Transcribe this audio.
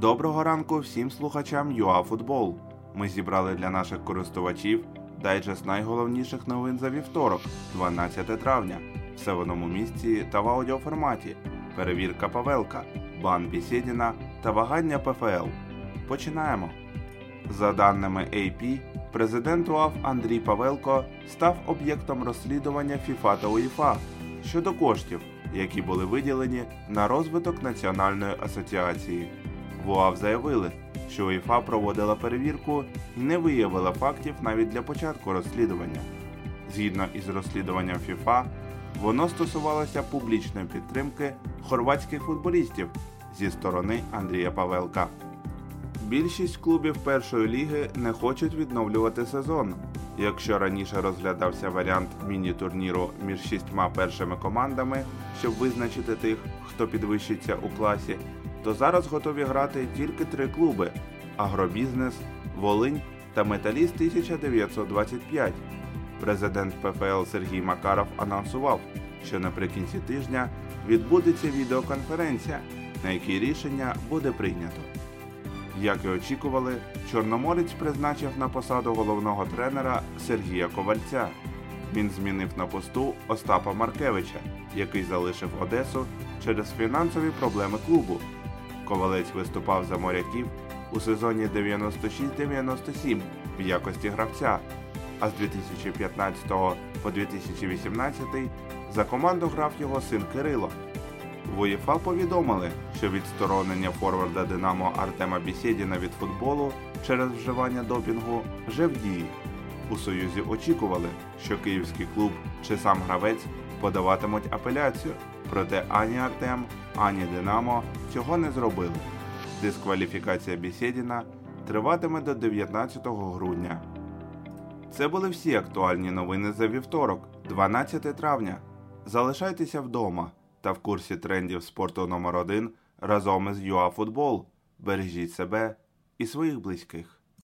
Доброго ранку всім слухачам ЮАФутбол. Ми зібрали для наших користувачів дайджест найголовніших новин за вівторок, 12 травня, в одному місці та в аудіоформаті, перевірка Павелка, бан Бісєдіна та вагання ПФЛ. Починаємо. За даними AP, президент УАФ Андрій Павелко став об'єктом розслідування ФІФА та УЄФА щодо коштів, які були виділені на розвиток Національної асоціації. В УАФ заявили, що УЄФА проводила перевірку і не виявила фактів навіть для початку розслідування. Згідно із розслідуванням ФІФА, воно стосувалося публічної підтримки хорватських футболістів зі сторони Андрія Павелка. Більшість клубів першої ліги не хочуть відновлювати сезон. Якщо раніше розглядався варіант міні-турніру між шістьма першими командами, щоб визначити тих, хто підвищиться у класі, то зараз готові грати тільки три клуби: Агробізнес, Волинь та Металіст 1925. Президент ПФЛ Сергій Макаров анонсував, що наприкінці тижня відбудеться відеоконференція, на якій рішення буде прийнято. Як і очікували, Чорноморець призначив на посаду головного тренера Сергія Ковальця. Він змінив на посту Остапа Маркевича, який залишив Одесу через фінансові проблеми клубу. Ковалець виступав за моряків у сезоні 96-97 в якості гравця, а з 2015 по 2018 за команду грав його син Кирило. В УЄФА повідомили, що відсторонення форварда Динамо Артема Бісєдіна від футболу через вживання допінгу вже в дії. У Союзі очікували, що київський клуб чи сам гравець подаватимуть апеляцію, проте ані Артем, ані Динамо цього не зробили. Дискваліфікація Бісєдіна триватиме до 19 грудня. Це були всі актуальні новини за вівторок, 12 травня. Залишайтеся вдома та в курсі трендів спорту номер 1 разом із ЮАФутбол. Бережіть себе і своїх близьких.